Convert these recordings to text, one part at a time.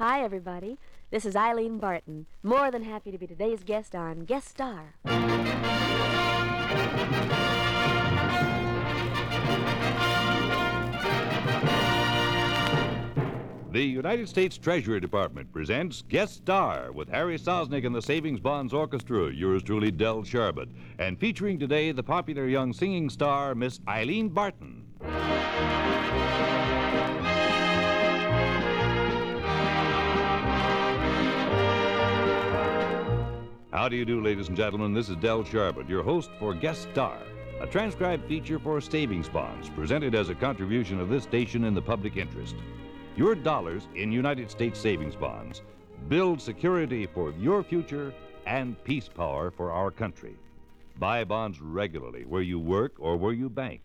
Hi, everybody. This is Eileen Barton. More than happy to be today's guest on Guest Star. The United States Treasury Department presents Guest Star with Harry Sosnik and the Savings Bonds Orchestra, yours truly, Del Sharbutt, and featuring today the popular young singing star, Miss Eileen Barton. How do you do, ladies and gentlemen? This is Del Sharbutt, your host for Guest Star, a transcribed feature for savings bonds presented as a contribution of this station in the public interest. Your dollars in United States savings bonds build security for your future and peace power for our country. Buy bonds regularly where you work or where you bank.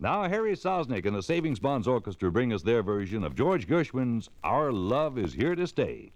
Now, Harry Sosnik and the Savings Bonds Orchestra bring us their version of George Gershwin's Our Love is Here to Stay.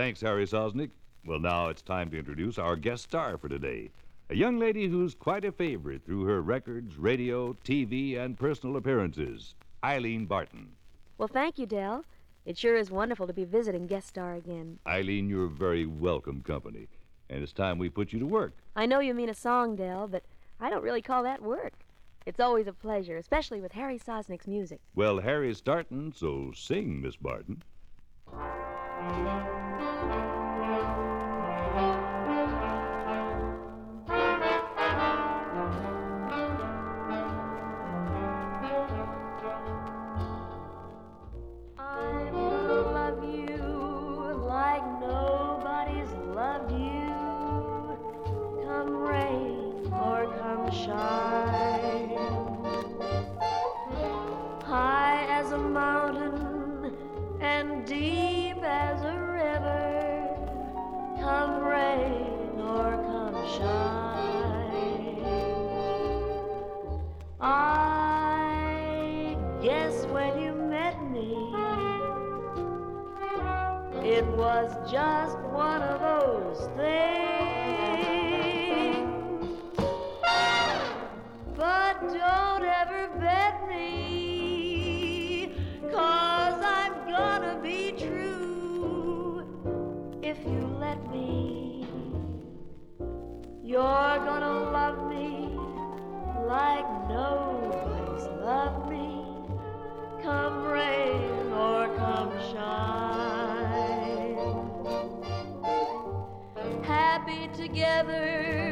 Thanks, Harry Sosnik. Well, now it's time to introduce our guest star for today. A young lady who's quite a favorite through her records, radio, TV, and personal appearances. Eileen Barton. Well, thank you, Dell. It sure is wonderful to be visiting Guest Star again. Eileen, you're very welcome company. And it's time we put you to work. I know you mean a song, Dell, but I don't really call that work. It's always a pleasure, especially with Harry Sosnik's music. Well, Harry's starting, so sing, Miss Barton. Or come shine. High as a mountain and deep as a river. Come rain or come shine. I guess when you met me, it was just one of those things. Don't ever bet me, cause I'm gonna be true if you let me. You're gonna love me like nobody's loved me. Come rain or come shine. Happy together,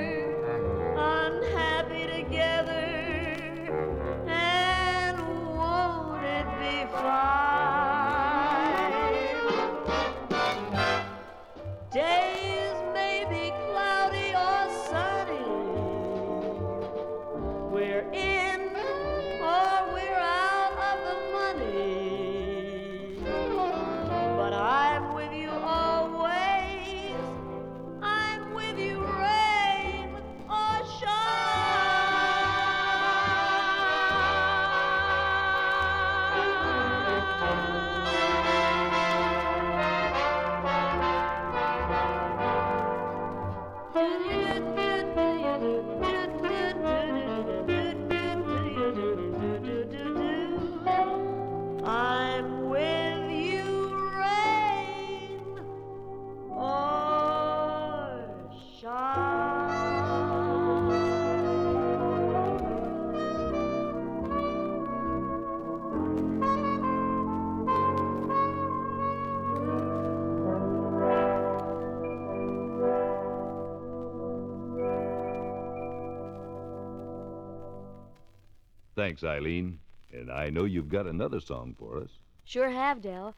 Thanks, Eileen. And I know you've got another song for us. Sure have, Dell.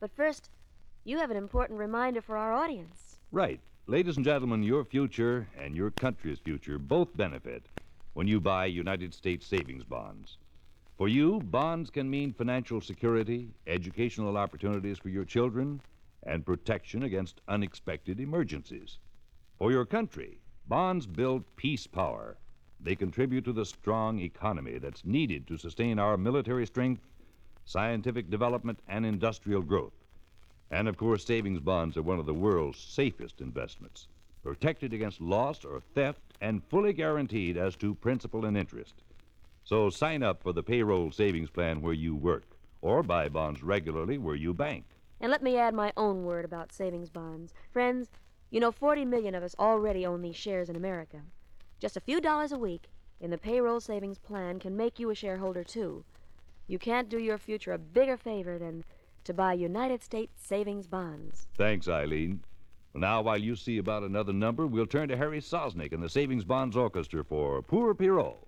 But first, you have an important reminder for our audience. Right. Ladies and gentlemen, your future and your country's future both benefit when you buy United States savings bonds. For you, bonds can mean financial security, educational opportunities for your children, and protection against unexpected emergencies. For your country, bonds build peace power. They contribute to the strong economy that's needed to sustain our military strength, scientific development, and industrial growth. And of course, savings bonds are one of the world's safest investments, protected against loss or theft and fully guaranteed as to principal and interest. So sign up for the payroll savings plan where you work, or buy bonds regularly where you bank. And let me add my own word about savings bonds. Friends, you know 40 million of us already own these shares in America. Just a few dollars a week in the payroll savings plan can make you a shareholder too. You can't do your future a bigger favor than to buy United States savings bonds. Thanks, Eileen. Well, now, while you see about another number, we'll turn to Harry Sosnik and the Savings Bonds Orchestra for Poor Pierrot.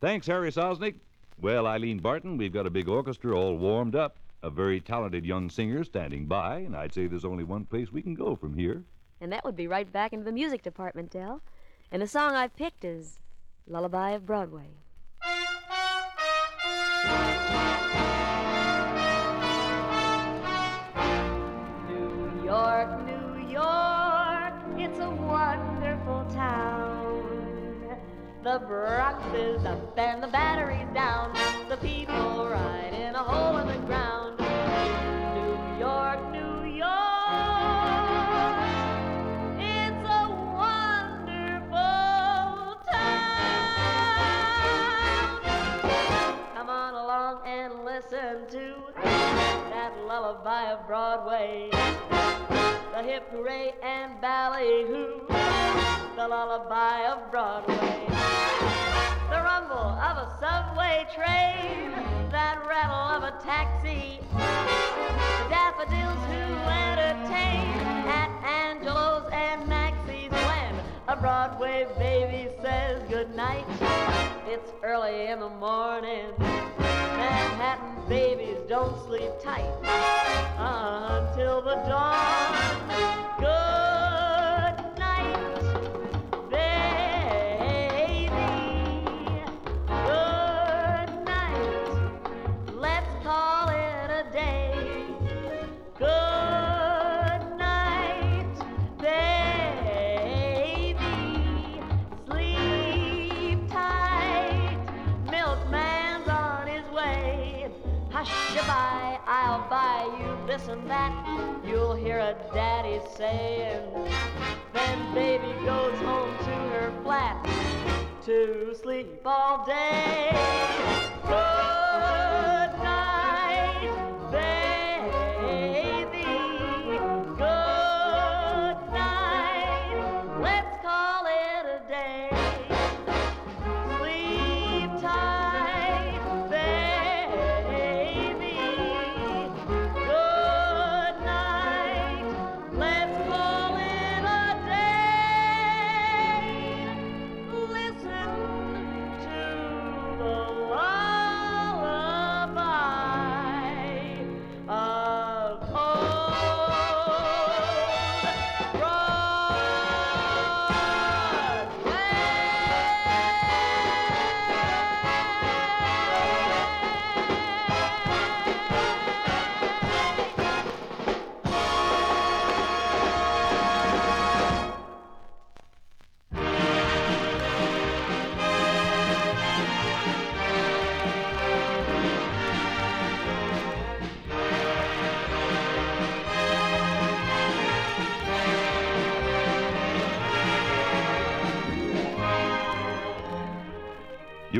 Thanks, Harry Sosnik. Well, Eileen Barton, we've got a big orchestra all warmed up, a very talented young singer standing by, and I'd say there's only one place we can go from here. And that would be right back into the music department, Dell. And the song I've picked is Lullaby of Broadway. New York, New York, it's a wonderful town. The Bronx is up and the battery's down. The people ride in a hole in the ground. New York, New York, it's a wonderful town. Come on along and listen to that lullaby of Broadway. Hooray and ballyhoo, the lullaby of Broadway. The rumble of a subway train, that rattle of a taxi. The daffodils who entertain at Angelo's and when a Broadway baby says goodnight. It's early in the morning. Manhattan babies don't sleep tight uh, until the dawn. Good to sleep all day.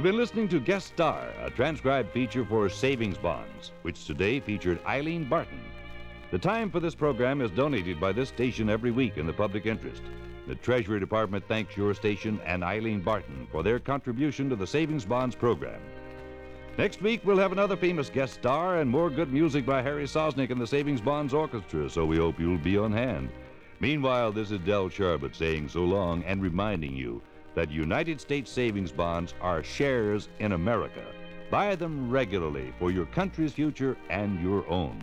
Been listening to Guest Star, a transcribed feature for Savings Bonds, which today featured Eileen Barton. The time for this program is donated by this station every week in the public interest. The Treasury Department thanks your station and Eileen Barton for their contribution to the Savings Bonds program. Next week, we'll have another famous guest star and more good music by Harry Sosnik and the Savings Bonds Orchestra, so we hope you'll be on hand. Meanwhile, this is Del Sharbutt saying so long and reminding you that United States savings bonds are shares in America. Buy them regularly for your country's future and your own.